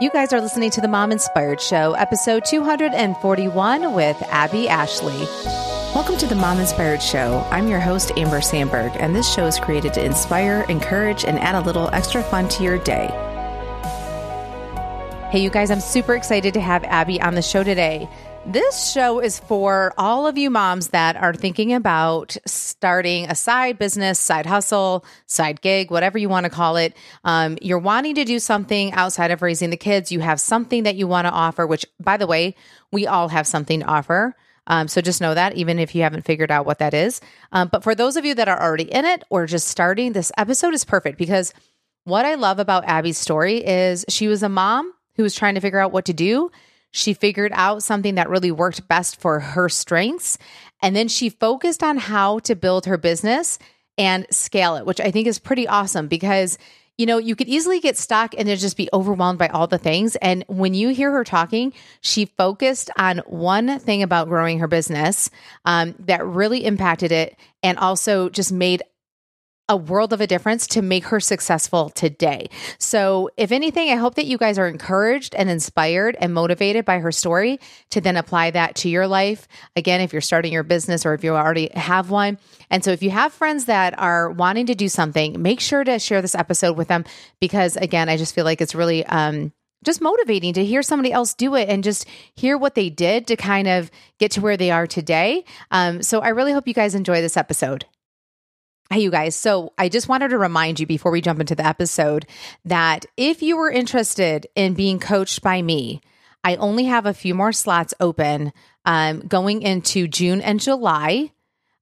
You guys are listening to the Mom Inspired Show, episode 241 with Abby Ashley. Welcome to the Mom Inspired Show. I'm your host, Amber Sandberg, and this show is created to inspire, encourage, and add a little extra fun to your day. Hey, you guys, I'm super excited to have Abby on the show today. This show is for all of you moms that are thinking about starting a side business, side hustle, side gig, whatever you want to call it. Um, you're wanting to do something outside of raising the kids. You have something that you want to offer, which, by the way, we all have something to offer. Um, so just know that, even if you haven't figured out what that is. Um, but for those of you that are already in it or just starting, this episode is perfect because what I love about Abby's story is she was a mom who was trying to figure out what to do she figured out something that really worked best for her strengths. And then she focused on how to build her business and scale it, which I think is pretty awesome because you know, you could easily get stuck and then just be overwhelmed by all the things. And when you hear her talking, she focused on one thing about growing her business um, that really impacted it and also just made a world of a difference to make her successful today. So, if anything, I hope that you guys are encouraged and inspired and motivated by her story to then apply that to your life. Again, if you're starting your business or if you already have one. And so, if you have friends that are wanting to do something, make sure to share this episode with them because, again, I just feel like it's really, um, just motivating to hear somebody else do it and just hear what they did to kind of get to where they are today. Um, so I really hope you guys enjoy this episode. Hey, you guys. So I just wanted to remind you before we jump into the episode that if you were interested in being coached by me, I only have a few more slots open um, going into June and July.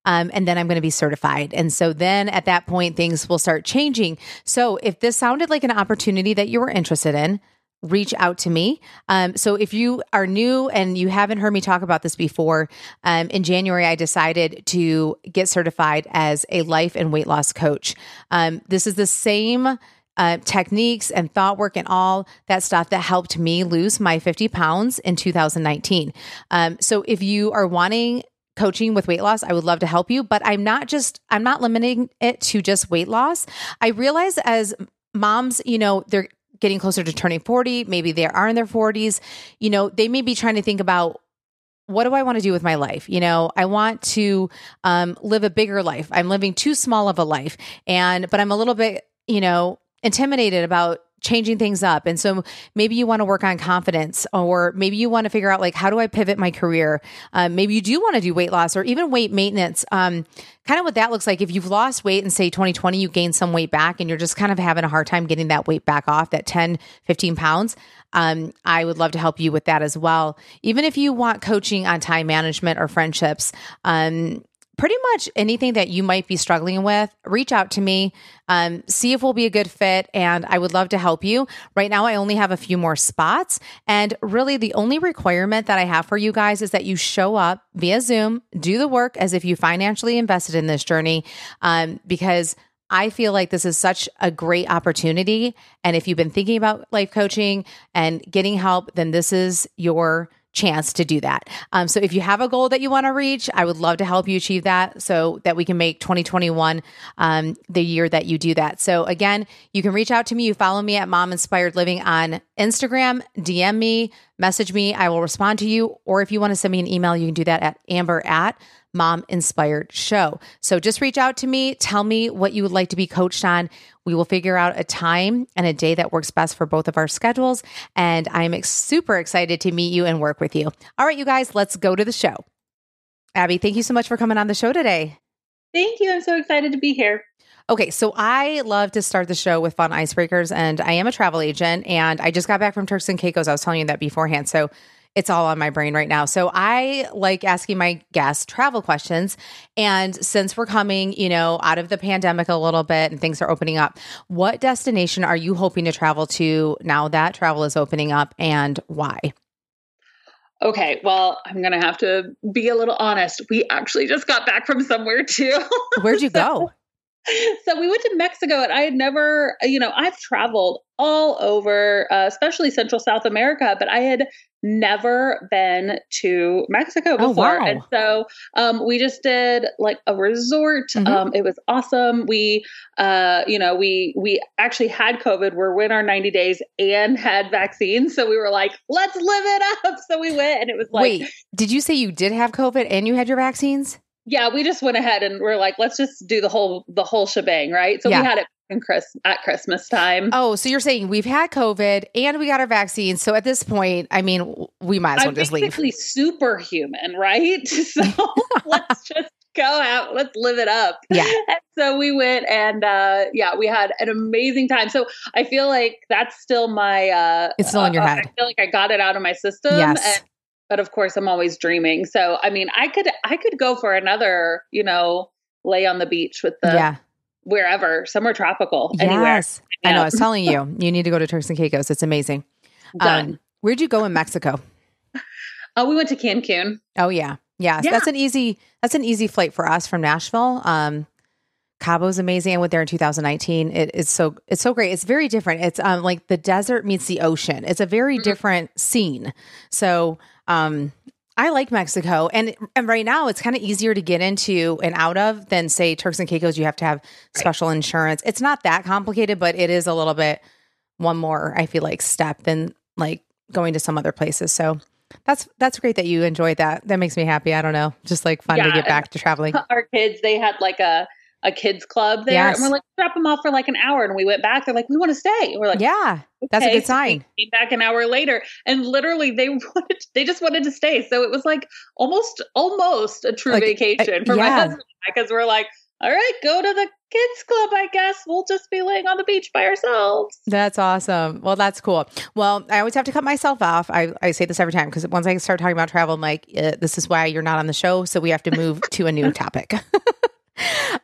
Um, and then I'm going to be certified. And so then at that point, things will start changing. So if this sounded like an opportunity that you were interested in, reach out to me. Um, so if you are new and you haven't heard me talk about this before, um, in January, I decided to get certified as a life and weight loss coach. Um, this is the same. Uh, techniques and thought work and all that stuff that helped me lose my 50 pounds in 2019. Um, so if you are wanting coaching with weight loss, I would love to help you, but I'm not just, I'm not limiting it to just weight loss. I realize as moms, you know, they're getting closer to turning 40, maybe they are in their 40s, you know, they may be trying to think about what do I want to do with my life? You know, I want to um, live a bigger life. I'm living too small of a life, and but I'm a little bit, you know, intimidated about changing things up. And so maybe you want to work on confidence, or maybe you want to figure out like, how do I pivot my career? Um, maybe you do want to do weight loss or even weight maintenance. Um, kind of what that looks like. If you've lost weight in say 2020, you gained some weight back and you're just kind of having a hard time getting that weight back off that 10, 15 pounds. Um, I would love to help you with that as well. Even if you want coaching on time management or friendships, um, pretty much anything that you might be struggling with, reach out to me, um, see if we'll be a good fit, and I would love to help you. Right now, I only have a few more spots, and really the only requirement that I have for you guys is that you show up via Zoom, do the work as if you financially invested in this journey, um, because I feel like this is such a great opportunity. And if you've been thinking about life coaching and getting help, then this is your chance to do that. Um, so if you have a goal that you want to reach, I would love to help you achieve that so that we can make 2021 um, the year that you do that. So again, you can reach out to me. You follow me at Mom Inspired Living on Instagram, DM me, message me. I will respond to you. Or if you want to send me an email, you can do that at amber at Mom Inspired Show. So just reach out to me. Tell me what you would like to be coached on. We will figure out a time and a day that works best for both of our schedules. And I'm super excited to meet you and work with you. All right, you guys, let's go to the show. Abby, thank you so much for coming on the show today. Thank you. I'm so excited to be here. Okay, so I love to start the show with fun icebreakers, and I am a travel agent, and I just got back from Turks and Caicos. I was telling you that beforehand. So it's all on my brain right now. So I like asking my guests travel questions. And since we're coming, you know, out of the pandemic a little bit and things are opening up, what destination are you hoping to travel to now that travel is opening up and why? Okay, well, I'm going to have to be a little honest. We actually just got back from somewhere too. Where'd you so, go? so we went to Mexico, and I had never, you know, I've traveled all over, uh, especially Central South America, but I had never been to Mexico Oh, before. wow. And so um, we just did like a resort. Mhm. Um, it was awesome. We, uh, you know, we we actually had COVID. We're in our 90 days and had vaccines. So we were like, let's live it up. So we went, and it was like, Wait, did you say you did have COVID and you had your vaccines? Yeah, we just went ahead and we're like, let's just do the whole the whole shebang, right? So Yeah. we had it in Chris at Christmas time. Oh, so you're saying we've had COVID and we got our vaccines. So at this point, I mean, we might as well I'm just leave. basically superhuman, right? So let's just go out, let's live it up. Yeah. And so we went and uh yeah, we had an amazing time. So I feel like that's still my uh It's still in your uh, head. I feel like I got it out of my system. Yes. And, but of course I'm always dreaming. So I mean I could I could go for another, you know, lay on the beach with the yeah. wherever, somewhere tropical, anywhere. Yes. I know. I was telling you, you need to go to Turks and Caicos. It's amazing. Done. Um, where'd you go in Mexico? Oh, we went to Cancun. Oh yeah. Yeah. Yeah. That's an easy that's an easy flight for us from Nashville. Um Cabo's amazing. I went there in 2019. It is so it's so great. It's very different. It's um like the desert meets the ocean. It's a very Mhm. different scene. So um I like Mexico and and right now it's kind of easier to get into and out of than say Turks and Caicos. You have to have special insurance. It's not that complicated, but it is a little bit one more, I feel like, step than like going to some other places. So that's that's great that you enjoyed that. That makes me happy. I don't know, just like fun to get back to traveling. our kids they had like a a kids club there Yes. and we're like drop them off for like an hour and we went back they're like we want to stay and we're like Yeah, that's a "Okay." good So sign. came back an hour later and literally they wanted they just wanted to stay so it was like almost almost a true Like, vacation uh, for my yeah. husband because we're like all right go to the kids club i guess we'll just be laying on the beach by ourselves That's awesome. Well, that's cool. Well, I always have to cut myself off. I, I say this every time because once I start talking about travel, I'm like, uh, this is why you're not on the show. So we have to move to a new topic.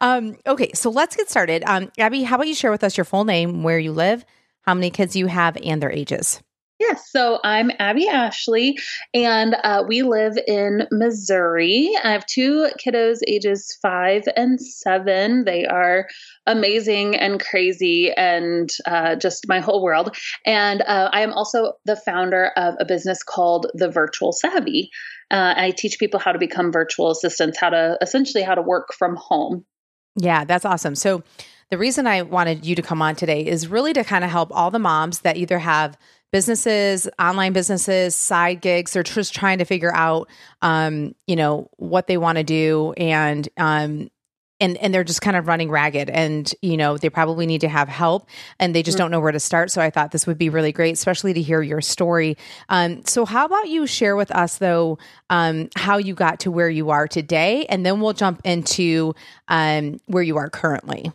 um, okay, so let's get started. Um, Abby, how about you share with us your full name, where you live, how many kids you have, and their ages? Yes, so I'm Abby Ashley, and uh, we live in Missouri. I have two kiddos, ages five and seven. They are amazing and crazy, and uh, just my whole world. And uh, I am also the founder of a business called The Virtual Savvy. Uh, I teach people how to become virtual assistants, how to essentially how to work from home. Yeah, that's awesome. So, the reason I wanted you to come on today is really to kind of help all the moms that either have businesses, online businesses, side gigs, they're just trying to figure out, um, you know, what they want to do, and um, and and they're just kind of running ragged, and you know, they probably need to have help, and they just Mhm. don't know where to start. So, I thought this would be really great, especially to hear your story. Um, so, how about you share with us though, um, how you got to where you are today, and then we'll jump into um, where you are currently.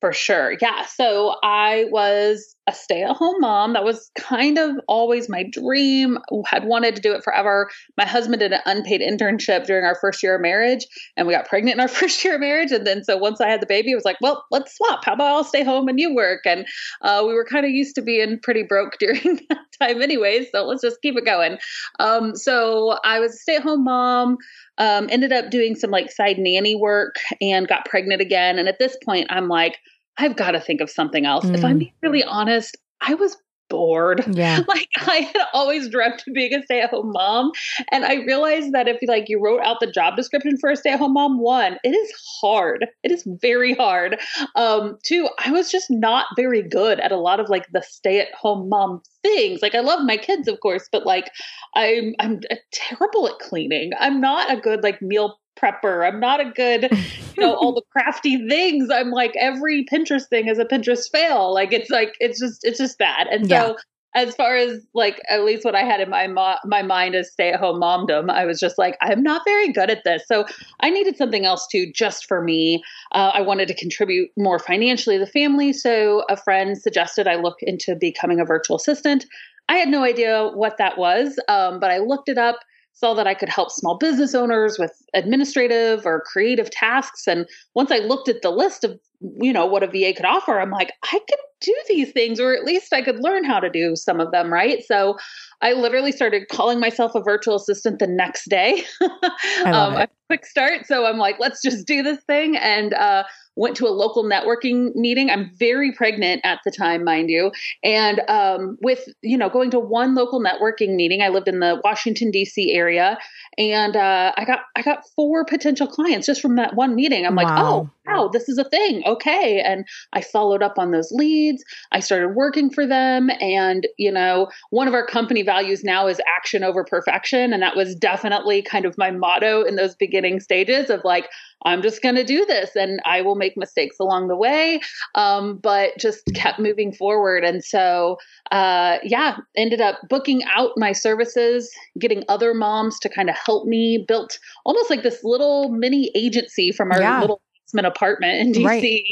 For sure. Yeah. So I was a stay at home mom. That was kind of always my dream. Had wanted to do it forever. My husband did an unpaid internship during our first year of marriage, and we got pregnant in our first year of marriage. And then so once I had the baby, it was like, well, let's swap. How about I'll stay home and you work? And uh, we were kind of used to being pretty broke during that time, anyways. So let's just keep it going. Um, so I was a stay at home mom um, ended up doing some like side nanny work and got pregnant again. And at this point, I'm like, I've got to think of something else. If I'm Mm. being really honest, I was bored. Yeah. Like I had always dreamt of being a stay-at-home mom, and I realized that if like you wrote out the job description for a stay-at-home mom, one, it is hard. It is very hard. Um, two, I was just not very good at a lot of like the stay-at-home mom things. Like I love my kids, of course, but like I'm I'm terrible at cleaning. I'm not a good like meal prepper. I'm not a good, you know, all the crafty things. I'm like every Pinterest thing is a Pinterest fail. Like it's like it's just it's just bad. And Yeah. so as far as like at least what I had in my mo- my mind as stay at home momdom, I was just like I'm not very good at this. So I needed something else to just for me. Uh, I wanted to contribute more financially to the family. So a friend suggested I look into becoming a virtual assistant. I had no idea what that was, um, but I looked it up, saw that I could help small business owners with administrative or creative tasks. And once I looked at the list of, you know, what a VA could offer, I'm like, I could do these things, or at least I could learn how to do some of them, right? So I literally started calling myself a virtual assistant the next day. I love um, it. Quick start. So I'm like, let's just do this thing. And uh, went to a local networking meeting. I'm very pregnant at the time, mind you. And um, with, you know, going to one local networking meeting, I lived in the Washington, D.C. area. And uh, I got I got four potential clients just from that one meeting. I'm like, oh, wow, this is a thing. Okay. And I followed up on those leads. I started working for them. And, you know, one of our company values now is action over perfection. And that was definitely kind of my motto in those beginning stages of like, I'm just going to do this and I will make mistakes along the way. Um, but just kept moving forward. And so, uh, yeah, ended up booking out my services, getting other moms to kind of help me, built almost like this little mini agency from our yeah. little basement apartment in DC. Right.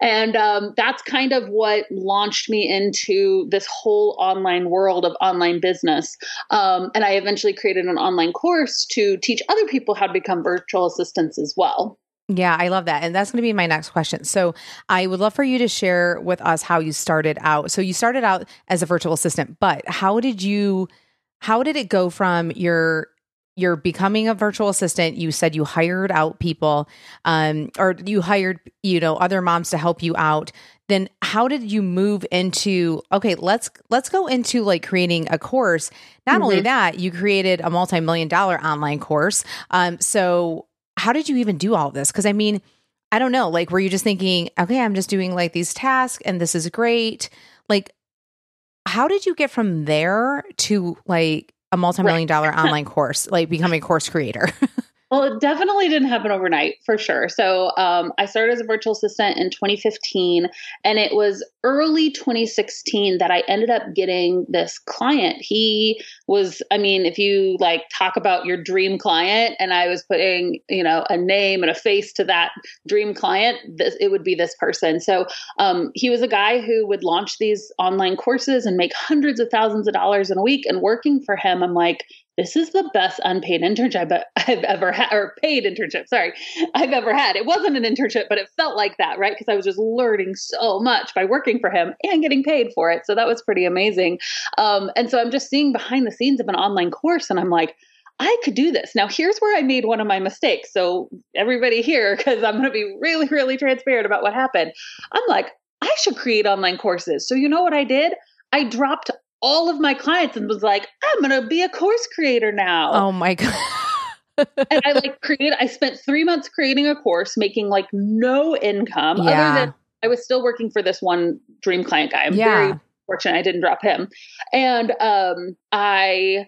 And um, that's kind of what launched me into this whole online world of online business. Um, and I eventually created an online course to teach other people how to become virtual assistants as well. Yeah, I love that. And that's going to be my next question. So, I would love for you to share with us how you started out. So, you started out as a virtual assistant, but how did you how did it go from your you're becoming a virtual assistant. You said you hired out people um, or you hired you know other moms to help you out. Then how did you move into okay let's let's go into like creating a course. Not mm-hmm. only that you created a multi-million dollar online course. Um, so how did you even do all of this? Because i mean i don't know. Like were you just thinking okay i'm just doing like these tasks and this is great? Like how did you get from there to like a multi-million dollar online course, like becoming a course creator? Well, it definitely didn't happen overnight for sure. So um, I started as a virtual assistant in 2015, and it was early 2016 that I ended up getting this client. He was, I mean, if you like talk about your dream client, and I was putting, you know, a name and a face to that dream client, this, it would be this person. So um, he was a guy who would launch these online courses and make hundreds of thousands of dollars in a week. And working for him, I'm like, this is the best unpaid internship I've ever had, or paid internship, sorry, I've ever had. It wasn't an internship, but it felt like that, right? Because I was just learning so much by working for him and getting paid for it. So that was pretty amazing. Um, and so I'm just seeing behind the scenes of an online course, and I'm like, I could do this. Now, here's where I made one of my mistakes. So, everybody here, because I'm going to be really, really transparent about what happened. I'm like, I should create online courses. So, you know what I did? I dropped all of my clients and was like, I'm going to be a course creator now. Oh my God. and I like created, I spent three months creating a course, making like no income yeah. other than I was still working for this one dream client guy. I'm yeah. very fortunate I didn't drop him. And um, I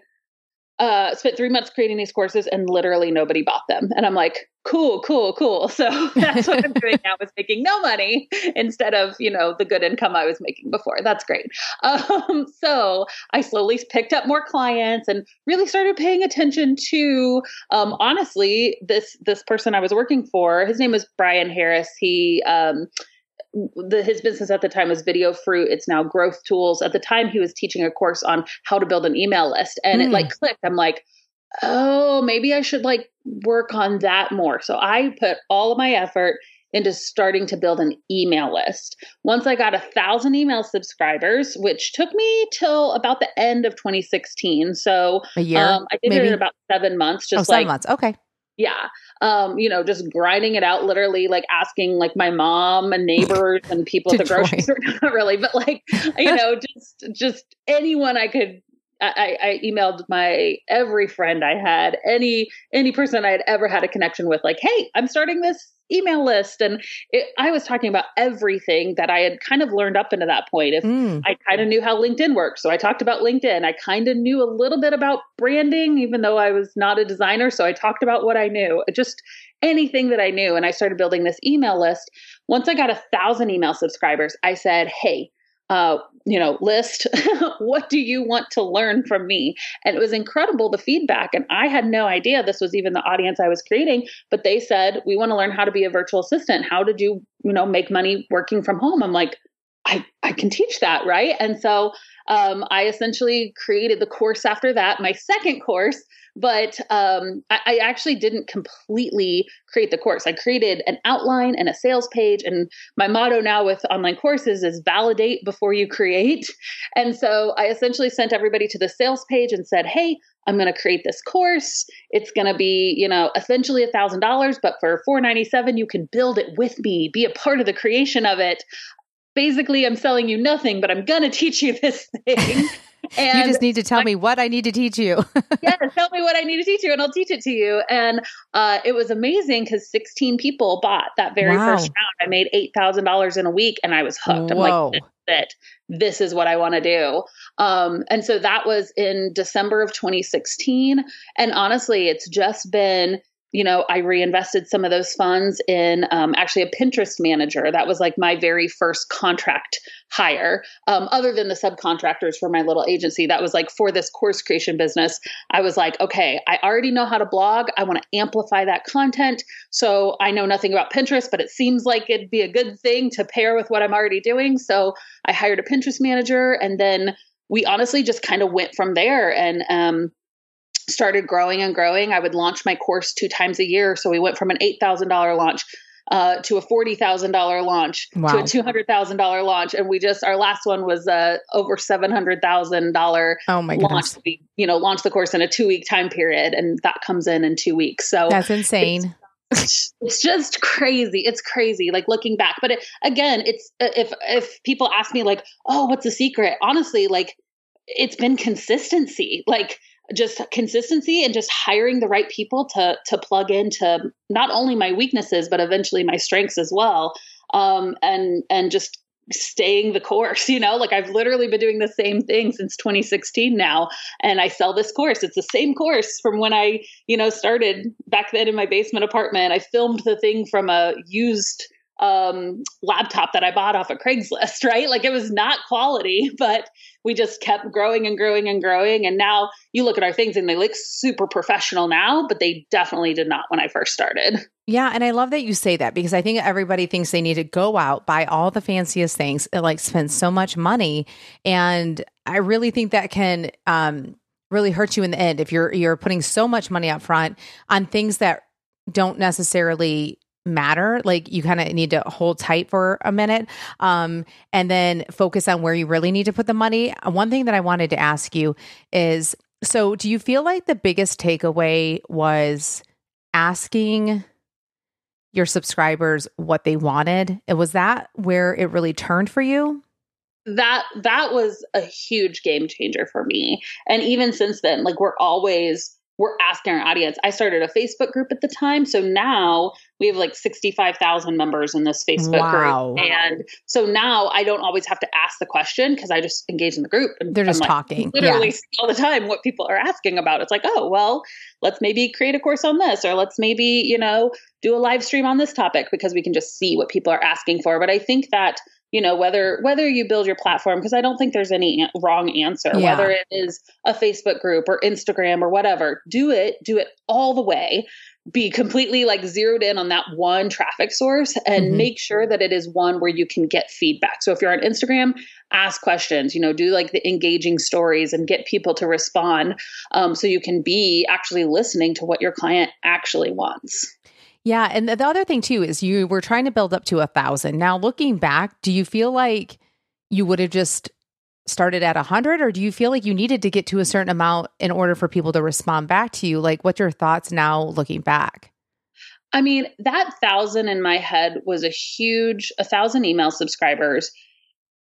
uh, spent three months creating these courses and literally nobody bought them. And I'm like, cool, cool, cool. So that's what I'm doing now is making no money instead of, you know, the good income I was making before. That's great. Um, so I slowly picked up more clients and really started paying attention to, um, honestly, this, this person I was working for, his name was Bryan Harris. He, um, the, his business at the time was Videofruit. It's now Growth Tools. At the time, he was teaching a course on how to build an email list, and mm. it like hmm. clicked. I'm like, oh, maybe I should like work on that more. So I put all of my effort into starting to build an email list. Once I got a thousand email subscribers, which took me till about the end of 2016. So a year, um, I did maybe? it in about seven months. Just oh, like, seven months. Okay yeah. Um you know just grinding it out literally like asking like my mom and neighbors and people at the grocery store not really but like you know just just anyone i could I, I emailed my every friend I had, any any person I had ever had a connection with, like, "Hey, I'm starting this email list. And it, i was talking about everything that i had kind of learned up into that point. If mm. i kind of knew how linkedin works so i talked about linkedin. I kind of knew a little bit about branding even though i was not a designer so i talked about what i knew just anything that i knew. And i started building this email list. Once i got a thousand email subscribers i said hey uh, you know, list. what do you want to learn from me? And it was incredible the feedback. And I had no idea this was even the audience I was creating, but they said, we want to learn how to be a virtual assistant. How did you, you know, make money working from home? I'm like, I, I can teach that, right? And so um, I essentially created the course after that, my second course, but um, I, I, actually didn't completely create the course. I created an outline and a sales page. And my motto now with online courses is validate before you create. And so I essentially sent everybody to the sales page and said, hey, I'm going to create this course. It's going to be, you know, essentially a thousand dollars, but for 497, you can build it with me, be a part of the creation of it basically I'm selling you nothing, but I'm going to teach you this thing. And you just need to tell I, me what I need to teach you. yeah, tell me what I need to teach you, and I'll teach it to you. And uh, it was amazing because 16 people bought that very wow. first round. I made eight thousand dollars in a week, and I was hooked. I'm like, this is it. This is what I want to do. Um, and so that was in December of 2016. And honestly, it's just been you know, I reinvested some of those funds in um, actually a Pinterest manager. That was like my very first contract hire, um, other than the subcontractors for my little agency. That was like for this course creation business. I was like, okay, I already know how to blog. I want to amplify that content. So I know nothing about Pinterest, but it seems like it'd be a good thing to pair with what I'm already doing. So I hired a Pinterest manager and then we honestly just kind of went from there. And, um, started growing and growing. I would launch my course two times a year. So we went from an $8,000 launch uh, to a forty thousand dollar launch wow. to a two hundred thousand dollar launch, and we just our last one was uh, over seven hundred thousand dollar. Oh my launch. We you know launched the course in a two week time period, and that comes in in two weeks. So that's insane. It's, it's just crazy. It's crazy. Like looking back, but it, again, it's if if people ask me like, oh, what's the secret? Honestly, like it's been consistency. Like just consistency and just hiring the right people to to plug into not only my weaknesses but eventually my strengths as well. Um, and and just staying the course you know like i've literally been doing the same thing since 2016 now and i sell this course. It's the same course from when i you know started back then in my basement apartment. I filmed the thing from a used um, laptop that I bought off of Craigslist, right? Like it was not quality, but we just kept growing and growing and growing. And now you look at our things and they look super professional now, but they definitely did not when I first started. Yeah. And I love that you say that because I think everybody thinks they need to go out, buy all the fanciest things, like spend so much money. And I really think that can, um, really hurt you in the end if you're you're putting so much money up front on things that don't necessarily matter like you kind of need to hold tight for a minute um, and then focus on where you really need to put the money. One thing that i wanted to ask you is so do you feel like the biggest takeaway was asking your subscribers what they wanted? It was that where it really turned for you? That that was a huge game changer for me. And even since then like we're always we're asking our audience. I started a Facebook group at the time. So now we have like 65,000 members in this Facebook wow. group. And so now I don't always have to ask the question because I just engage in the group. And They're just like, talking. Literally yeah. all the time what people are asking about. It's like, oh, well, let's maybe create a course on this or let's maybe, you know, do a live stream on this topic because we can just see what people are asking for. But I think that you know whether whether you build your platform because i don't think there's any wrong answer yeah. whether it is a facebook group or instagram or whatever do it do it all the way be completely like zeroed in on that one traffic source and mm-hmm. make sure that it is one where you can get feedback so if you're on instagram ask questions you know do like the engaging stories and get people to respond um, so you can be actually listening to what your client actually wants yeah. And the other thing too is you were trying to build up to a thousand. Now, looking back, do you feel like you would have just started at a hundred or do you feel like you needed to get to a certain amount in order for people to respond back to you? Like, what's your thoughts now looking back? I mean, that thousand in my head was a huge, a thousand email subscribers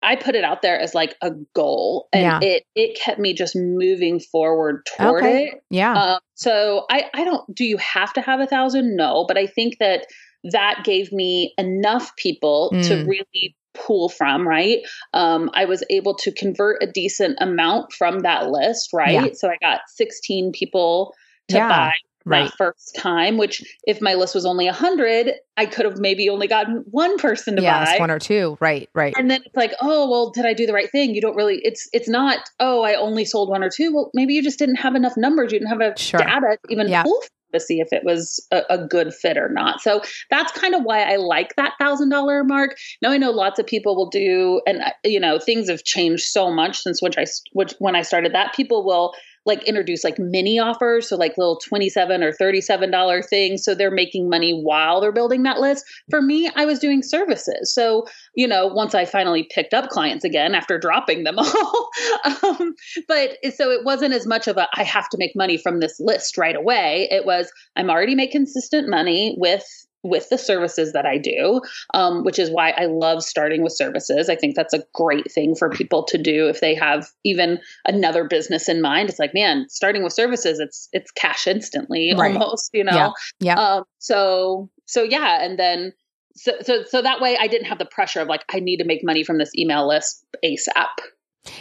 I put it out there as like a goal and yeah. it it kept me just moving forward toward okay. it. Yeah. Um, so I I don't do you have to have a thousand? No, but I think that that gave me enough people mm. to really pull from, right? Um, I was able to convert a decent amount from that list, right? Yeah. So I got 16 people to yeah buy right. first time, which if my list was only a 100, I could have maybe only gotten one person to yes, buy. one or two. Right, right. And then it's like, oh, well, did I do the right thing? You don't really, it's it's not, oh, I only sold one or two. Well, maybe you just didn't have enough numbers. You didn't have a sure. data to even yeah. pull to see if it was a, a, good fit or not. So that's kind of why I like that thousand dollar mark. Now I know lots of people will do, and uh, you know things have changed so much since which I which when I started that people will like introduce like mini offers so like little 27 or 37 dollar things so they're making money while they're building that list. For me i was doing services. So you know once i finally picked up clients again after dropping them all um, but so it wasn't as much of a i have to make money from this list right away. It was i'm already making consistent money with with the services that I do, um, which is why I love starting with services. I think that's a great thing for people to do if they have even another business in mind. It's like, man, starting with services, it's it's cash instantly right. almost, you know. Yeah. yeah. Um, so so yeah, and then so so so that way I didn't have the pressure of like I need to make money from this email list ASAP.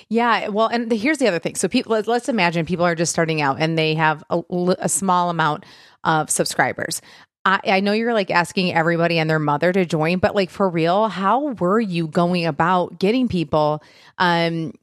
Yeah, well, and the, here's the other thing. So, people, let, us imagine people are just starting out and they have a, a small amount of subscribers. I, I know you're like asking everybody and their mother to join, but like for real, how were you going about getting people? Um,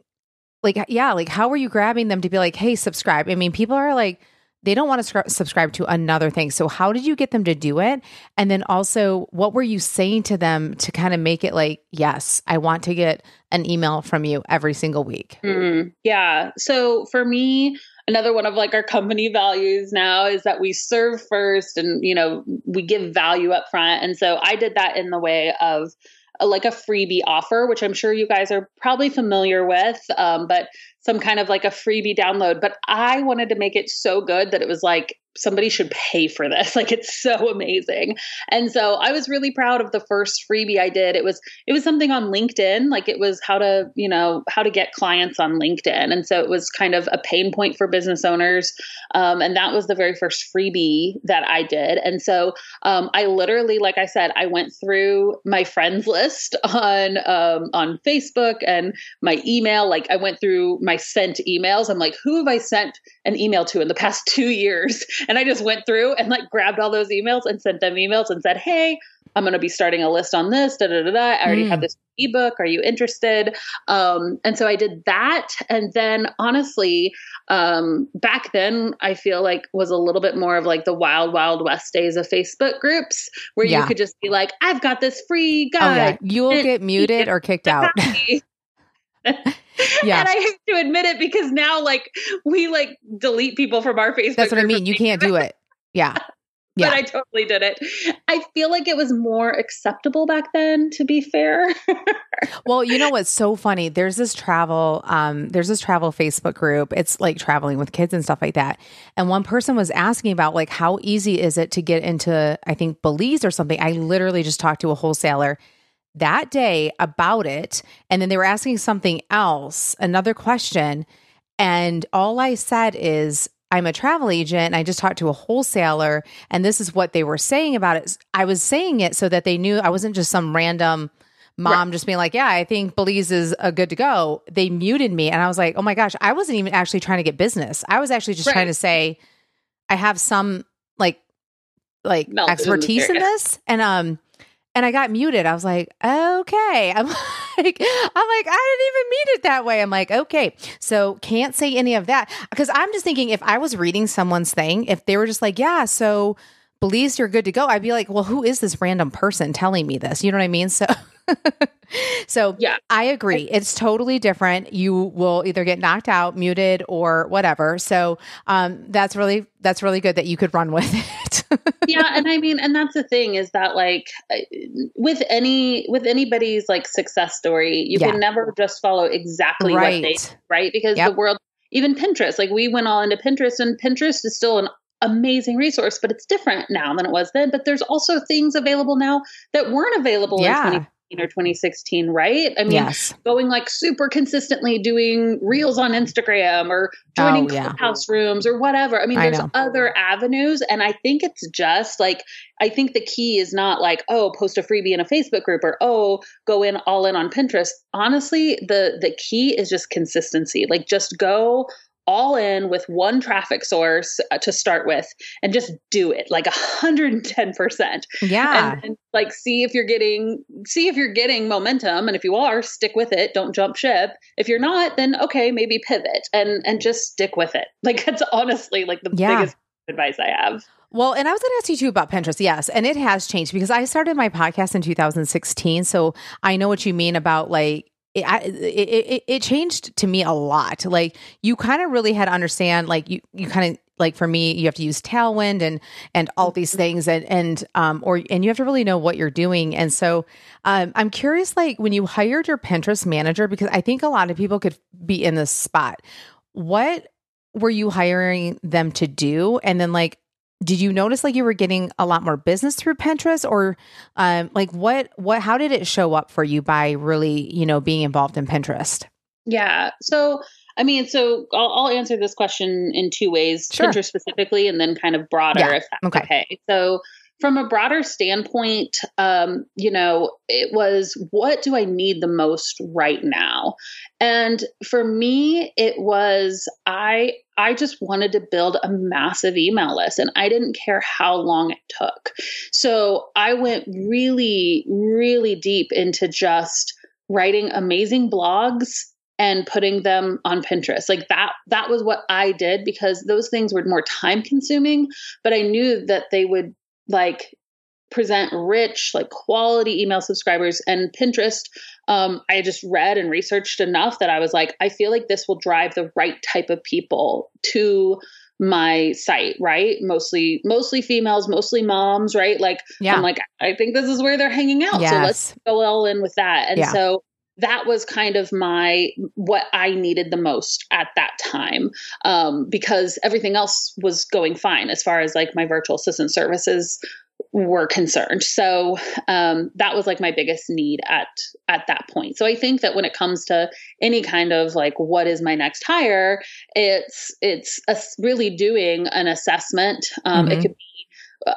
like, yeah, like how were you grabbing them to be like, hey, subscribe? I mean, people are like, they don't want to subscribe to another thing. So, how did you get them to do it? And then also, what were you saying to them to kind of make it like, yes, I want to get an email from you every single week? Mm, yeah. So, for me, another one of like our company values now is that we serve first and you know we give value up front. And so i did that in the way of a, like a freebie offer which i'm sure you guys are probably familiar with um, but some kind of like a freebie download. But i wanted to make it so good that it was like somebody should pay for this. Like it's so amazing. And so i was really proud of the first freebie i did. It was it was something on linkedin. Like it was how to you know how to get clients on linkedin. And so it was kind of a pain point for business owners. Um, and that was the very first freebie that i did. And so um, i literally like i said i went through my friends list on um, on facebook and my email. Like i went through my sent emails. I'm like who have i sent an email to in the past two years and I just went through and like grabbed all those emails and sent them emails and said, Hey, I'm going to be starting a list on this. Da, da, da, da. I already mm. have this ebook. Are you interested? Um, and so I did that. And then honestly, um, back then I feel like was a little bit more of like the wild, wild west days of Facebook groups where yeah. you could just be like, I've got this free guide. Oh, yeah. You'll get muted or kicked out. yeah. And I hate to admit it because now like we like delete people from our Facebook. That's what I mean. You can't do it. Yeah. Yeah. but I totally did it. I feel like it was more acceptable back then, to be fair. well, you know what's so funny? There's this travel, um, there's this travel Facebook group. It's like traveling with kids and stuff like that. And one person was asking about like how easy is it to get into, I think Belize or something. I literally just talked to a wholesaler that day about it. And then they were asking something else, another question. And all I said is, I'm a travel agent. I just talked to a wholesaler, and this is what they were saying about it. I was saying it so that they knew I wasn't just some random mom right. just being like, Yeah, I think Belize is a good to go. They muted me, and I was like, Oh my gosh, I wasn't even actually trying to get business. I was actually just right. trying to say, I have some like like expertise in, in this. And um and I got muted. I was like, okay. I'm like, I'm like, I didn't even mean it that way. I'm like, okay. So can't say any of that. Because I'm just thinking if I was reading someone's thing, if they were just like, yeah, so Belize you're good to go, I'd be like, well, who is this random person telling me this? You know what I mean? So so yeah, I agree. It's totally different. You will either get knocked out, muted, or whatever. So um, that's really that's really good that you could run with it. yeah, and I mean, and that's the thing is that like with any with anybody's like success story, you yeah. can never just follow exactly right. what they right because yep. the world even Pinterest, like we went all into Pinterest, and Pinterest is still an amazing resource, but it's different now than it was then. But there's also things available now that weren't available yeah. in 20 or 2016, right? I mean, yes. going like super consistently doing reels on Instagram or joining oh, yeah. clubhouse rooms or whatever. I mean, there's I other avenues. And I think it's just like, I think the key is not like, oh, post a freebie in a Facebook group or oh, go in all in on Pinterest. Honestly, the the key is just consistency. Like just go all in with one traffic source uh, to start with and just do it like 110% yeah and, and, like see if you're getting see if you're getting momentum and if you are stick with it don't jump ship if you're not then okay maybe pivot and and just stick with it like that's honestly like the yeah. biggest advice i have Well, and I was going to ask you too about Pinterest. Yes. And it has changed because I started my podcast in 2016. So I know what you mean about like, it, I, it, it, it changed to me a lot. Like you kind of really had to understand, like you, you kind of like for me, you have to use Tailwind and and all these mm-hmm. things, and and um or and you have to really know what you're doing. And so, um, I'm curious, like when you hired your Pinterest manager, because I think a lot of people could be in this spot. What were you hiring them to do? And then like did you notice like you were getting a lot more business through Pinterest or um like what what how did it show up for you by really, you know, being involved in Pinterest? Yeah. So I mean, so I'll, I'll answer this question in two ways, sure. Pinterest specifically, and then kind of broader, yeah. if that's okay. okay. So from a broader standpoint, um, you know, it was what do I need the most right now? And for me, it was I I just wanted to build a massive email list and I didn't care how long it took. So I went really, really deep into just writing amazing blogs and putting them on Pinterest. Like that that was what I did because those things were more time consuming, but I knew that they would like present rich like quality email subscribers and pinterest um, i just read and researched enough that i was like i feel like this will drive the right type of people to my site right mostly mostly females mostly moms right like yeah. i'm like i think this is where they're hanging out yes. so let's go all in with that and yeah. so that was kind of my what I needed the most at that time um, because everything else was going fine as far as like my virtual assistant services were concerned. So um, that was like my biggest need at at that point. So I think that when it comes to any kind of like what is my next hire, it's it's a, really doing an assessment. Um, mm-hmm. It could be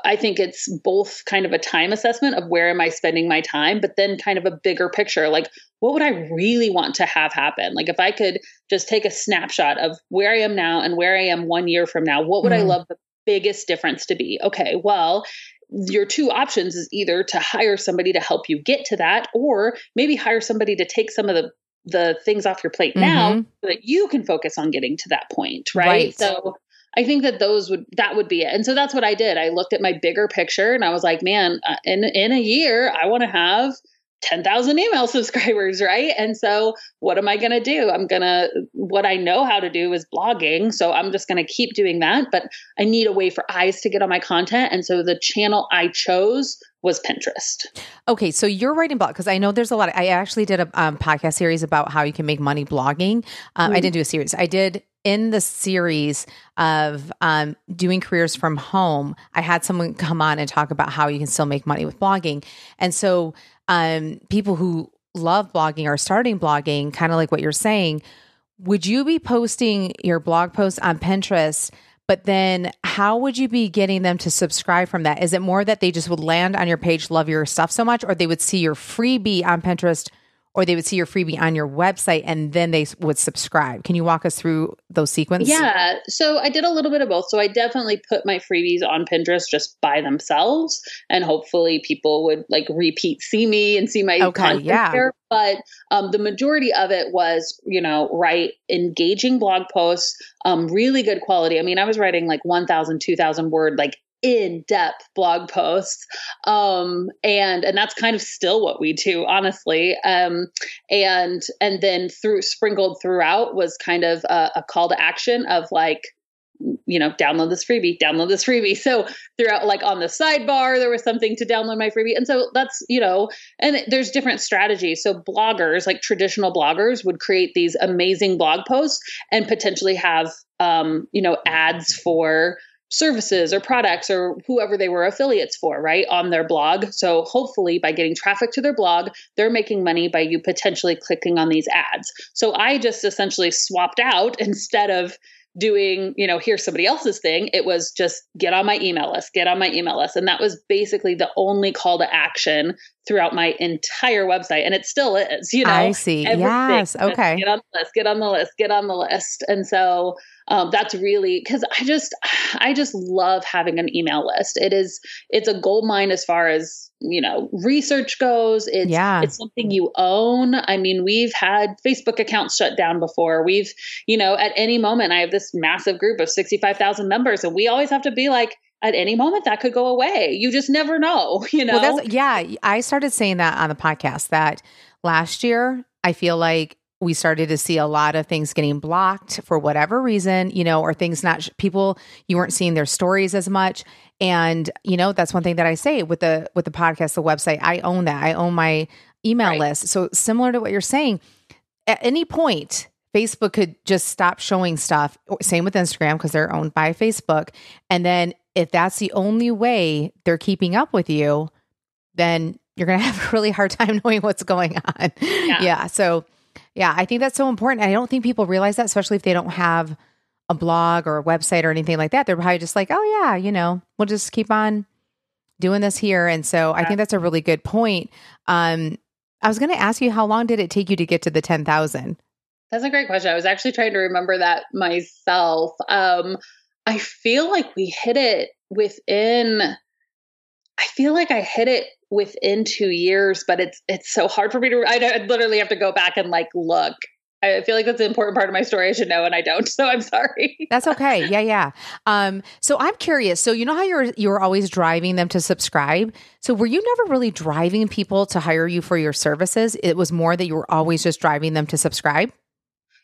I think it's both kind of a time assessment of where am I spending my time, but then kind of a bigger picture like what would I really want to have happen? Like if I could just take a snapshot of where I am now and where I am one year from now, what would mm. I mm-hmm. love the biggest difference to be? Okay, well, your two options is either to hire somebody to help you get to that or maybe hire somebody to take some of the the things off your plate mm-hmm. now so that you can focus on getting to that point right? right? so I think that those would that would be it. And so that's what I did. I looked at my bigger picture and I was like, man, uh, in in a year I want to have 10,000 email subscribers, right? And so what am I going to do? I'm going to what I know how to do is blogging, so I'm just going to keep doing that, but I need a way for eyes to get on my content, and so the channel I chose was Pinterest. Okay, so you're writing blog because I know there's a lot. Of, I actually did a um, podcast series about how you can make money blogging. Um, mm-hmm. I didn't do a series. I did in the series of um, doing careers from home, I had someone come on and talk about how you can still make money with blogging. And so, um, people who love blogging or starting blogging, kind of like what you're saying, would you be posting your blog posts on Pinterest? But then, how would you be getting them to subscribe from that? Is it more that they just would land on your page, love your stuff so much, or they would see your freebie on Pinterest? Or they would see your freebie on your website and then they would subscribe. Can you walk us through those sequences? Yeah. So I did a little bit of both. So I definitely put my freebies on Pinterest just by themselves and hopefully people would like repeat see me and see my okay, content yeah. there. But um, the majority of it was, you know, write engaging blog posts, um, really good quality. I mean, I was writing like 1,000, 2,000 word, like in-depth blog posts um, and and that's kind of still what we do honestly um, and and then through sprinkled throughout was kind of a, a call to action of like you know, download this freebie, download this freebie. So throughout, like on the sidebar, there was something to download my freebie. And so that's, you know, and there's different strategies. So bloggers, like traditional bloggers, would create these amazing blog posts and potentially have, um, you know, ads for services or products or whoever they were affiliates for, right, on their blog. So hopefully by getting traffic to their blog, they're making money by you potentially clicking on these ads. So I just essentially swapped out instead of doing, you know, here's somebody else's thing, it was just get on my email list, get on my email list. And that was basically the only call to action throughout my entire website. And it still is, you know. I see. Yes. Okay. Get on the list, get on the list, get on the list. And so um, that's really because I just I just love having an email list. It is it's a gold mine as far as you know research goes. It's yeah. it's something you own. I mean, we've had Facebook accounts shut down before. We've you know at any moment I have this massive group of sixty five thousand members, and we always have to be like at any moment that could go away. You just never know, you know? Well, that's, yeah, I started saying that on the podcast that last year, I feel like we started to see a lot of things getting blocked for whatever reason, you know, or things not people you weren't seeing their stories as much. And you know, that's one thing that I say with the with the podcast, the website. I own that. I own my email right. list. So similar to what you're saying, at any point, Facebook could just stop showing stuff. Same with Instagram because they're owned by Facebook. And then if that's the only way they're keeping up with you, then you're going to have a really hard time knowing what's going on. Yeah. yeah. So yeah, I think that's so important. I don't think people realize that, especially if they don't have a blog or a website or anything like that. They're probably just like, oh, yeah, you know, we'll just keep on doing this here. And so yeah. I think that's a really good point. Um, I was going to ask you, how long did it take you to get to the 10,000? That's a great question. I was actually trying to remember that myself. Um, I feel like we hit it within, I feel like I hit it within two years, but it's it's so hard for me to. I, I literally have to go back and like look. I feel like that's an important part of my story. I should know, and I don't. So I'm sorry. That's okay. Yeah, yeah. Um, so I'm curious. So you know how you're you're always driving them to subscribe. So were you never really driving people to hire you for your services? It was more that you were always just driving them to subscribe.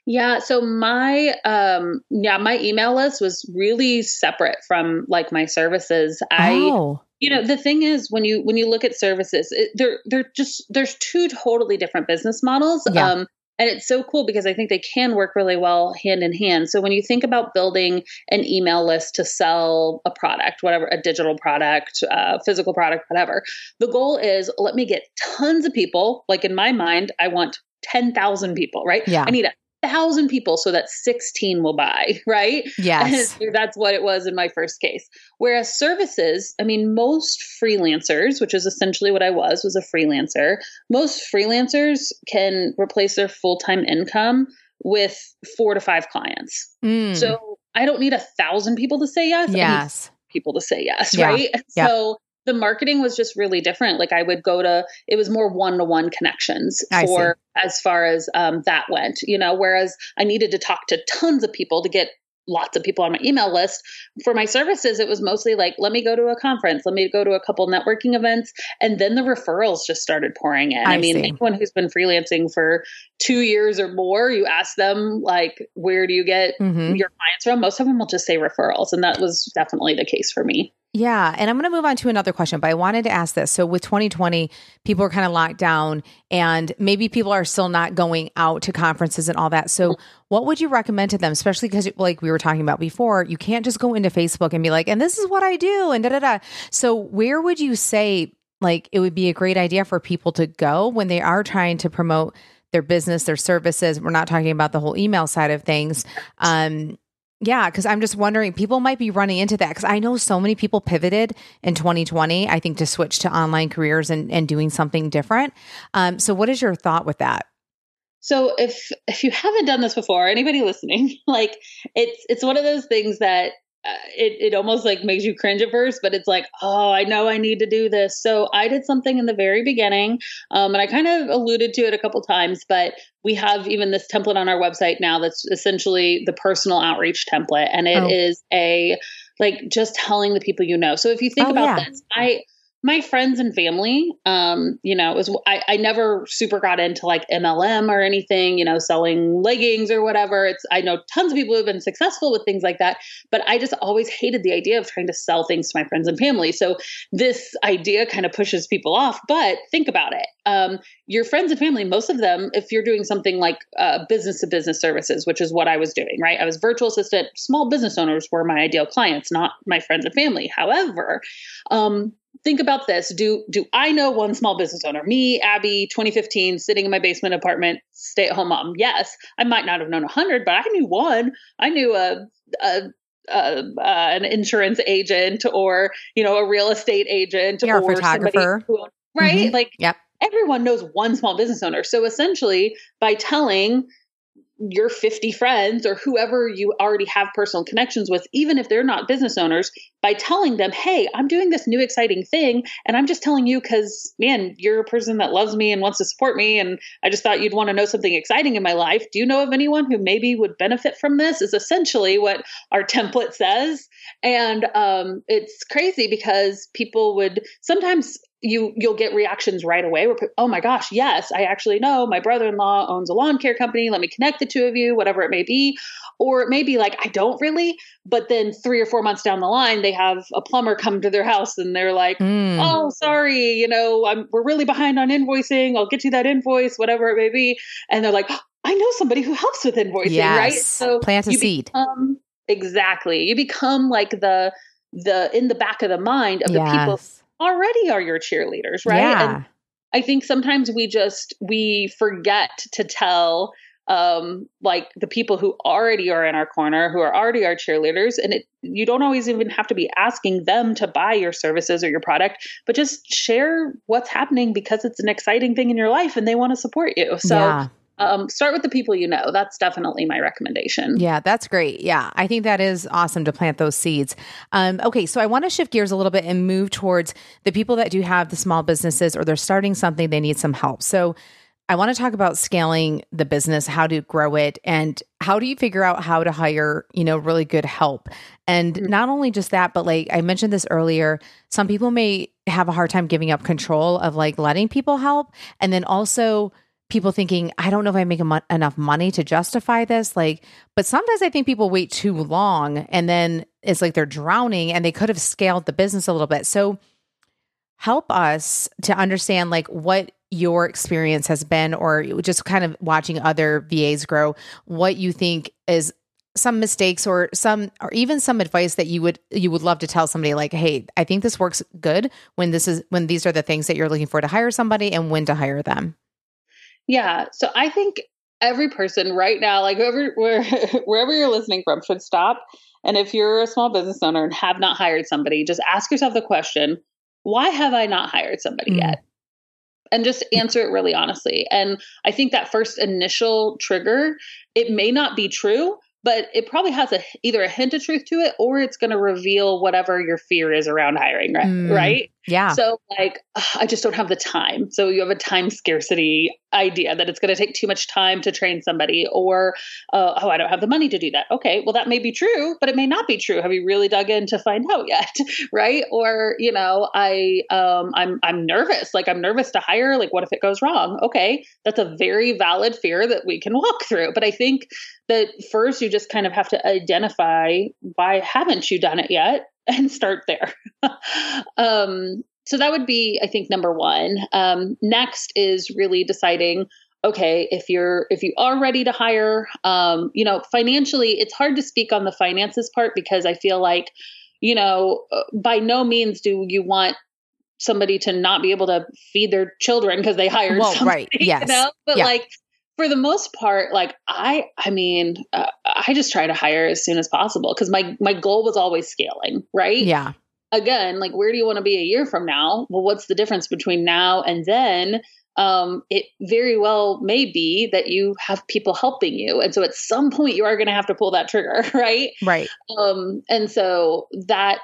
Yeah, so my um yeah, my email list was really separate from like my services. I oh you know the thing is when you when you look at services it, they're they're just there's two totally different business models yeah. um and it's so cool because i think they can work really well hand in hand so when you think about building an email list to sell a product whatever a digital product uh, physical product whatever the goal is let me get tons of people like in my mind i want 10,000 people, right? Yeah. I need a thousand people so that 16 will buy, right? Yes. That's what it was in my first case. Whereas services, I mean, most freelancers, which is essentially what I was, was a freelancer. Most freelancers can replace their full-time income with four to five clients. Mm. So I don't need a thousand people to say yes. Yes. people to say yes, yeah. right? Yeah. So the marketing was just really different. Like I would go to, it was more one to one connections for as far as um, that went, you know, whereas I needed to talk to tons of people to get lots of people on my email list. For my services, it was mostly like, let me go to a conference, let me go to a couple networking events. And then the referrals just started pouring in. I, I mean, see. anyone who's been freelancing for two years or more, you ask them, like, where do you get mm-hmm. your clients from? Most of them will just say referrals. And that was definitely the case for me. Yeah. And I'm going to move on to another question, but I wanted to ask this. So, with 2020, people are kind of locked down and maybe people are still not going out to conferences and all that. So, what would you recommend to them, especially because, like we were talking about before, you can't just go into Facebook and be like, and this is what I do, and da da da. So, where would you say, like, it would be a great idea for people to go when they are trying to promote their business, their services? We're not talking about the whole email side of things. Um, yeah, because I'm just wondering, people might be running into that because I know so many people pivoted in 2020, I think, to switch to online careers and, and doing something different. Um, so, what is your thought with that? So, if if you haven't done this before, anybody listening, like it's it's one of those things that it, it almost like makes you cringe at first, but it's like, oh, I know I need to do this. So I did something in the very beginning, um, and I kind of alluded to it a couple times, but we have even this template on our website now that's essentially the personal outreach template, and it oh. is a like just telling the people you know. So if you think oh, about yeah. this, I my friends and family, um, you know, was I, I never super got into like MLM or anything, you know, selling leggings or whatever. It's I know tons of people who've been successful with things like that, but I just always hated the idea of trying to sell things to my friends and family. So this idea kind of pushes people off. But think about it. Um, your friends and family, most of them, if you're doing something like business to business services, which is what I was doing, right? I was virtual assistant. Small business owners were my ideal clients, not my friends and family. However, um, think about this. Do do i know one small business owner? Me abby 2015 sitting in my basement apartment stay at home mom. Yes i might not have known 100 but i knew one. I knew a, a uh, uh, an insurance agent or you know a real estate agent yeah, or photographer. who, right? Mm-hmm. like yep. everyone knows one small business owner. So essentially by telling your 50 friends or whoever you already have personal connections with, even if they're not business owners, by telling them, hey, I'm doing this new exciting thing. And I'm just telling you because, man, you're a person that loves me and wants to support me. And I just thought you'd want to know something exciting in my life. Do you know of anyone who maybe would benefit from this? Is essentially what our template says. And um, it's crazy because people would sometimes you you'll get reactions right away where oh my gosh yes i actually know my brother-in-law owns a lawn care company let me connect the two of you whatever it may be or it may be like i don't really but then three or four months down the line they have a plumber come to their house and they're like mm. oh sorry you know I'm, we're really behind on invoicing i'll get you that invoice whatever it may be and they're like oh, i know somebody who helps with invoicing yes. right so plant a seed become, exactly you become like the the in the back of the mind of yes. the people already are your cheerleaders, right? Yeah. And I think sometimes we just we forget to tell um like the people who already are in our corner who are already our cheerleaders and it you don't always even have to be asking them to buy your services or your product but just share what's happening because it's an exciting thing in your life and they want to support you so yeah um, start with the people you know. That's definitely my recommendation. Yeah, that's great. Yeah, I think that is awesome to plant those seeds. Um, okay, so I want to shift gears a little bit and move towards the people that do have the small businesses or they're starting something, they need some help. So I want to talk about scaling the business, how to grow it, and how do you figure out how to hire, you know, really good help. And mm-hmm. not only just that, but like I mentioned this earlier, some people may have a hard time giving up control of like letting people help. And then also, people thinking, I don't know if I make mo- enough money to justify this. Like, but sometimes I think people wait too long and then it's like they're drowning and they could have scaled the business a little bit. So, help us to understand like what your experience has been or just kind of watching other VAs grow, what you think is some mistakes or some or even some advice that you would you would love to tell somebody like hey i think this works good when this is when these are the things that you're looking for to hire somebody and when to hire them yeah. So I think every person right now, like whoever, where, wherever you're listening from, should stop. And if you're a small business owner and have not hired somebody, just ask yourself the question why have I not hired somebody mm. yet? And just answer it really honestly. And I think that first initial trigger, it may not be true, but it probably has a either a hint of truth to it or it's going to reveal whatever your fear is around hiring right, mm, right yeah. So like i just don't have the time. So you have a time scarcity idea that it's going to take too much time to train somebody or uh, oh i don't have the money to do that. Okay well that may be true but it may not be true. Have you really dug in to find out yet? Right? Or you know i um i'm i'm nervous. Like i'm nervous to hire. Like what if it goes wrong? Okay that's a very valid fear that we can walk through. But i think that first you just kind of have to identify why haven't you done it yet and start there um so that would be i think number one um, next is really deciding okay if you're if you are ready to hire um, you know financially it's hard to speak on the finances part because i feel like you know uh, by no means do you want somebody to not be able to feed their children because they hired well, somebody, right yes you know? but yeah. like for the most part like i i mean uh, i just try to hire as soon as possible because my my goal was always scaling right yeah again, like where do you want to be a year from now? Well, what's the difference between now and then? Um, it very well may be that you have people helping you. And so at some point you are going to have to pull that trigger, right? Right. Um, and so that,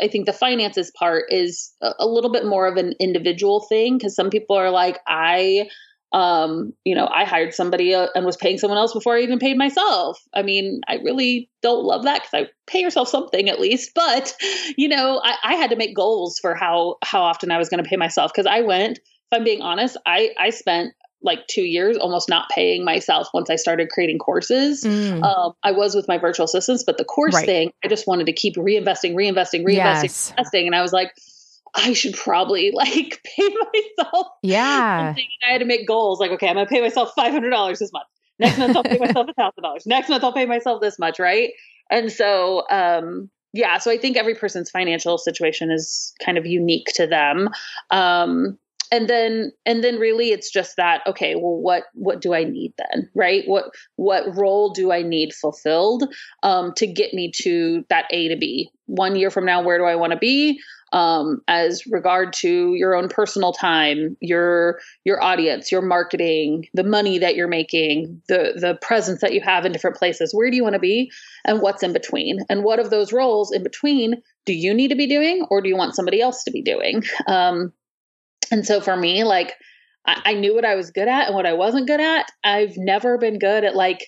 I think the finances part is a, a little bit more of an individual thing because some people are like, I, um, you know, I hired somebody uh, and was paying someone else before I even paid myself. I mean, I really don't love that because I pay yourself something at least. But you know, I, I had to make goals for how how often I was going to pay myself because I went. If I'm being honest, I I spent like two years almost not paying myself once I started creating courses. Mm. Um, I was with my virtual assistants, but the course right. thing, I just wanted to keep reinvesting, reinvesting, reinvesting, yes. investing, and I was like I should probably like pay myself. Yeah. I had to make goals like, okay, I'm going to pay myself $500 this month. Next month, I'll pay myself $1,000. Next month, I'll pay myself this much. Right. And so, um, yeah, so I think every person's financial situation is kind of unique to them. Um, and then and then really it's just that okay well what what do i need then right what what role do i need fulfilled um, to get me to that a to b one year from now where do i want to be um, as regard to your own personal time your your audience your marketing the money that you're making the the presence that you have in different places. Where do you want to be and what's in between? And what of those roles in between do you need to be doing or do you want somebody else to be doing? Um, and so for me, like I, I knew what I was good at and what I wasn't good at. I've never been good at like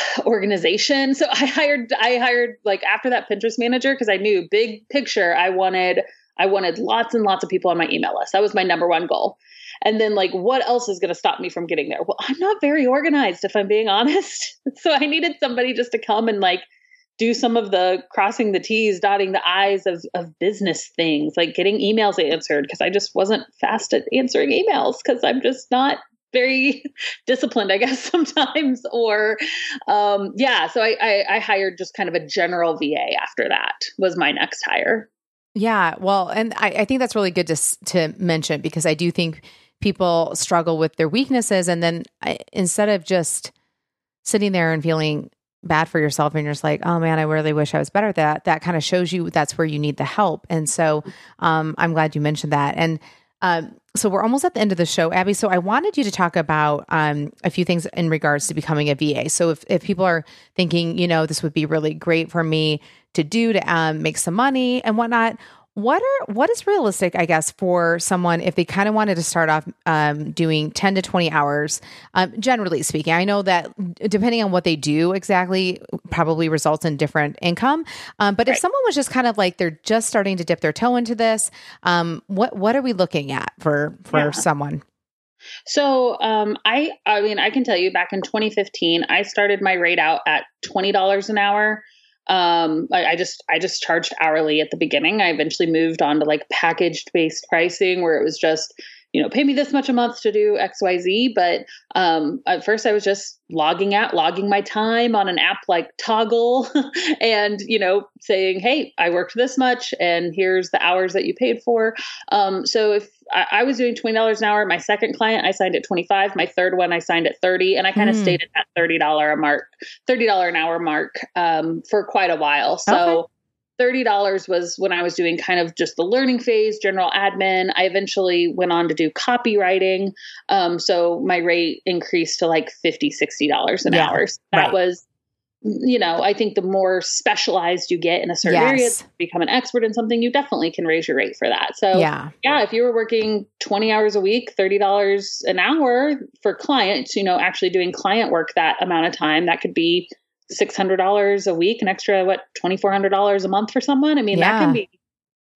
organization. So I hired I hired like after that Pinterest manager because I knew big picture I wanted I wanted lots and lots of people on my email list. That was my number one goal. And then like what else is going to stop me from getting there? Well, I'm not very organized if I'm being honest. so I needed somebody just to come and like do some of the crossing the T's, dotting the I's of, of business things, like getting emails answered, because I just wasn't fast at answering emails because I'm just not very disciplined, I guess, sometimes. Or, um, yeah, so I, I, I hired just kind of a general VA after that, was my next hire. Yeah, well, and I, I think that's really good to to mention because I do think people struggle with their weaknesses, and then I, instead of just sitting there and feeling bad for yourself and you're just like, oh man, I really wish I was better at that, that kind of shows you that's where you need the help. And so um, I'm glad you mentioned that. And um, so we're almost at the end of the show, Abby. So I wanted you to talk about um, a few things in regards to becoming a VA. So if, if people are thinking, you know, this would be really great for me to do to um, make some money and whatnot, what are what is realistic i guess for someone if they kind of wanted to start off um, doing 10 to 20 hours um, generally speaking i know that depending on what they do exactly probably results in different income um, but right. if someone was just kind of like they're just starting to dip their toe into this um, what what are we looking at for for yeah. someone so um, I I mean I can tell you back in 2015 I started my rate out at twenty dollars an hour um I, I, just i just charged hourly at the beginning. I eventually moved on to like packaged based pricing where it was just you know, pay me this much a month to do XYZ. But um, at first I was just logging out, logging my time on an app like Toggl and, you know, saying, hey, I worked this much and here's the hours that you paid for. Um, so if I, I, was doing $20 an hour, my second client, I signed at 25, my third one, I signed at 30 and I kind of mm. stayed at that $30 a mark, $30 an hour mark um, for quite a while. So, okay $30 was when I was doing kind of just the learning phase, general admin. I eventually went on to do copywriting. Um, so my rate increased to like $50, $60 an yeah, hour. So that right. was, you know, I think the more specialized you get in a certain yes. area, become an expert in something, you definitely can raise your rate for that. So, yeah, yeah if you were working 20 hours a week, $30 an hour for clients, you know, actually doing client work that amount of time, that could be $600 a week, an extra, what, $2,400 a month for someone. I mean, yeah. that can be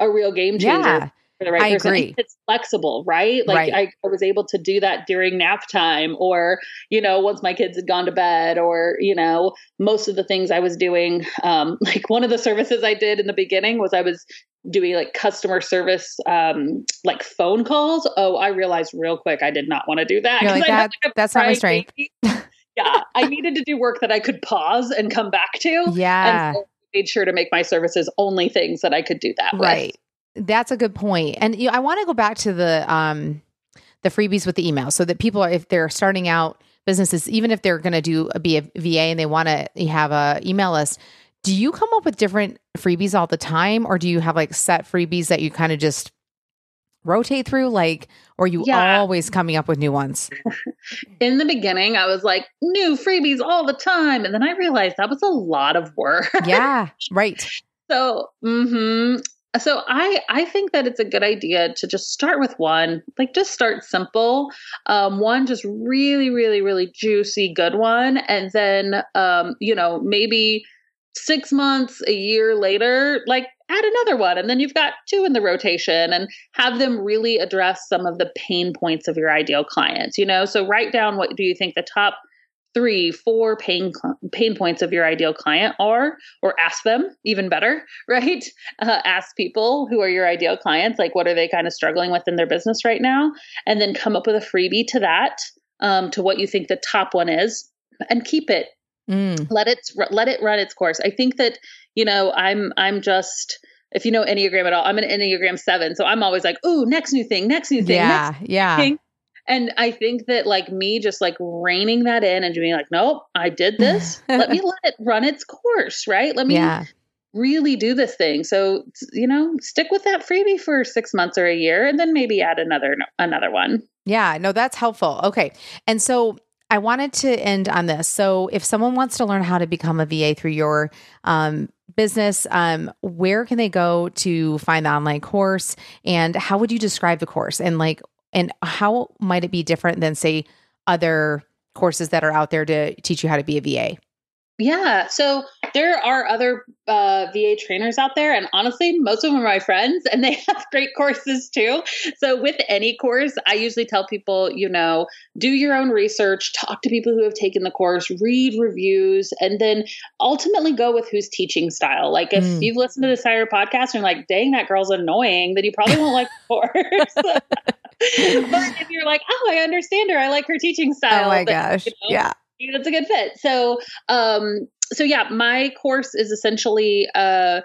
a real game changer. Yeah. For the right I person. agree. It's flexible, right? Like right. I, I was able to do that during nap time or, you know, once my kids had gone to bed or, you know, most of the things I was doing. Um, like one of the services I did in the beginning was I was doing like customer service um like phone calls oh i realized real quick i did not want to do that, like that that's not my strength yeah, I needed to do work that I could pause and come back to. Yeah. And so I made sure to make my services only things that I could do that right. With. That's a good point. And you know, I want to go back to the um the freebies with the email so that people are if they're starting out businesses, even if they're going to do a, be a VA and they want to have a email list, do you come up with different freebies all the time or do you have like set freebies that you kind of just rotate through like or you yeah. always coming up with new ones? In the beginning i was like new freebies all the time and then i realized that was a lot of work. Yeah right. So hmm so i i think that it's a good idea to just start with one like just start simple. Um, one just really really really juicy good one and then um, you know maybe six months a year later like add another one and then you've got two in the rotation and have them really address some of the pain points of your ideal clients you know? So write down what do you think the top three four pain pain points of your ideal client are or ask them even better right? Uh, ask people who are your ideal clients like what are they kind of struggling with in their business right now? And then come up with a freebie to that um, to what you think the top one is and keep it Mm. Let it let it run its course. I think that you know I'm I'm just if you know Enneagram at all, I'm an Enneagram seven. So I'm always like, ooh, next new thing, next new thing. Yeah. Yeah. thing. And I think that like me just like reining that in and being like, nope, I did this. let me let it run its course, right? Let me Yeah. really do this thing. So, you know, stick with that freebie for six months or a year and then maybe add another another one. Yeah, no, that's helpful. Okay. And so I wanted to end on this. So if someone wants to learn how to become a VA through your um, business, um, where can they go to find the online course? And how would you describe the course? And like, and how might it be different than, say, other courses that are out there to teach you how to be a VA? Yeah. So there are other uh, VA trainers out there, and honestly, most of them are my friends, and they have great courses too. So with any course, I usually tell people, you know, do your own research, talk to people who have taken the course, read reviews, and then ultimately go with who's teaching style. Like if Mm. you've listened to the Sire podcast and you're like, dang, that girl's annoying, then you probably won't like the course. but if you're like, oh, I understand her, I like her teaching style. Oh my then, gosh. you know, Yeah. It's a good fit. So, um, so yeah, my course is essentially, uh,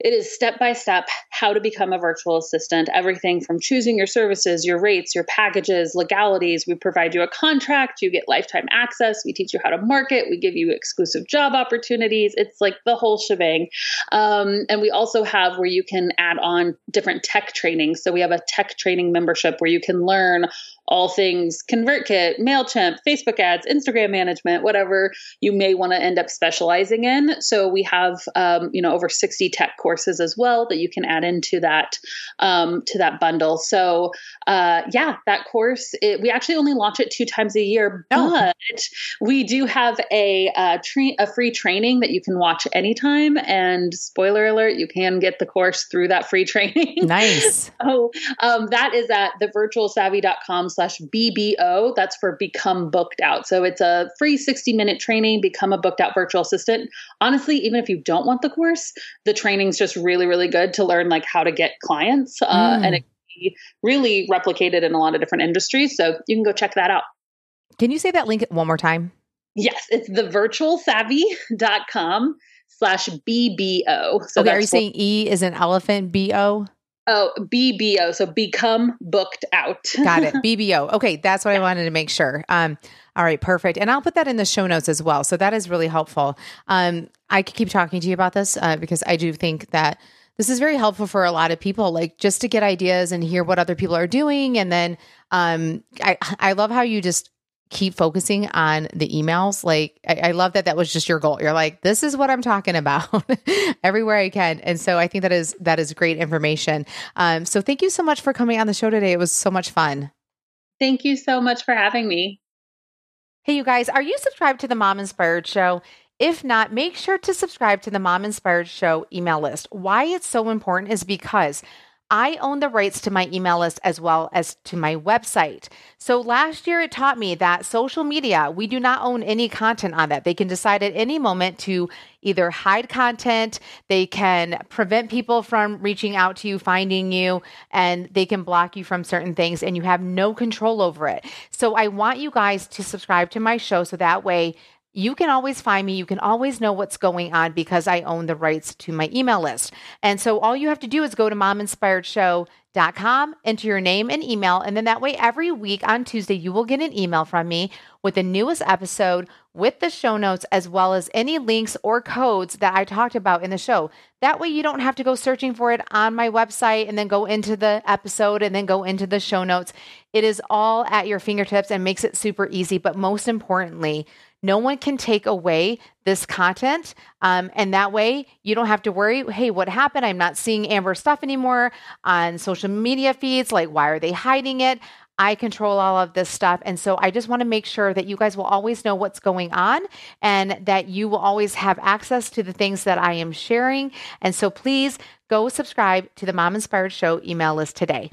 it is step by step how to become a virtual assistant. Everything from choosing your services, your rates, your packages, legalities. We provide you a contract. You get lifetime access. We teach you how to market. We give you exclusive job opportunities. It's like the whole shebang. Um, and we also have where you can add on different tech trainings. So we have a tech training membership where you can learn all things ConvertKit, MailChimp, Facebook ads, Instagram management, whatever you may want to end up specializing in. So we have, um, you know, over 60 tech courses as well that you can add into that, um, to that bundle. So, uh, yeah, that course, it, we actually only launch it two times a year, Oh. but we do have a, uh, tra- a free training that you can watch anytime. And spoiler alert, you can get the course through that free training. Nice. so um, that is at thevirtualsavvy.com slash BBO. That's for become booked out. So it's a free 60 minute training, become a booked out virtual assistant. Honestly, even if you don't want the course, the training's just really, really good to learn like how to get clients. Uh, Mm. And it can be really replicated in a lot of different industries. So you can go check that out. Can you say that link one more time? Yes, it's thevirtualsavvy.com slash BBO. So okay, are you saying E is an elephant? B O? Oh, BBO. So become booked out. Got it. BBO. Okay, that's what I wanted to make sure. Um, all right, perfect. And I'll put that in the show notes as well. So that is really helpful. Um, I could keep talking to you about this uh, because I do think that this is very helpful for a lot of people, like just to get ideas and hear what other people are doing. And then um, I, I love how you just keep focusing on the emails. Like, I, I love that that was just your goal. You're like, this is what I'm talking about everywhere I can. And so I think that is, that is great information. Um, so thank you so much for coming on the show today. It was so much fun. Thank you so much for having me. Hey, you guys, are you subscribed to the Mom Inspired Show? If not, make sure to subscribe to the Mom Inspired Show email list. Why it's so important is because I own the rights to my email list as well as to my website. So last year it taught me that social media, we do not own any content on that. They can decide at any moment to either hide content, they can prevent people from reaching out to you, finding you, and they can block you from certain things, and you have no control over it. So I want you guys to subscribe to my show so that way you can always find me. You can always know what's going on because I own the rights to my email list. And so all you have to do is go to mominspiredshow.com, enter your name and email, and then that way every week on Tuesday you will get an email from me with the newest episode with the show notes as well as any links or codes that I talked about in the show. That way you don't have to go searching for it on my website and then go into the episode and then go into the show notes. It is all at your fingertips and makes it super easy, but most importantly, no one can take away this content. Um, and that way you don't have to worry, hey, what happened? I'm not seeing Amber stuff anymore on social media feeds. Like, why are they hiding it? I control all of this stuff. And so I just want to make sure that you guys will always know what's going on and that you will always have access to the things that I am sharing. And so please go subscribe to the Mom Inspired Show email list today.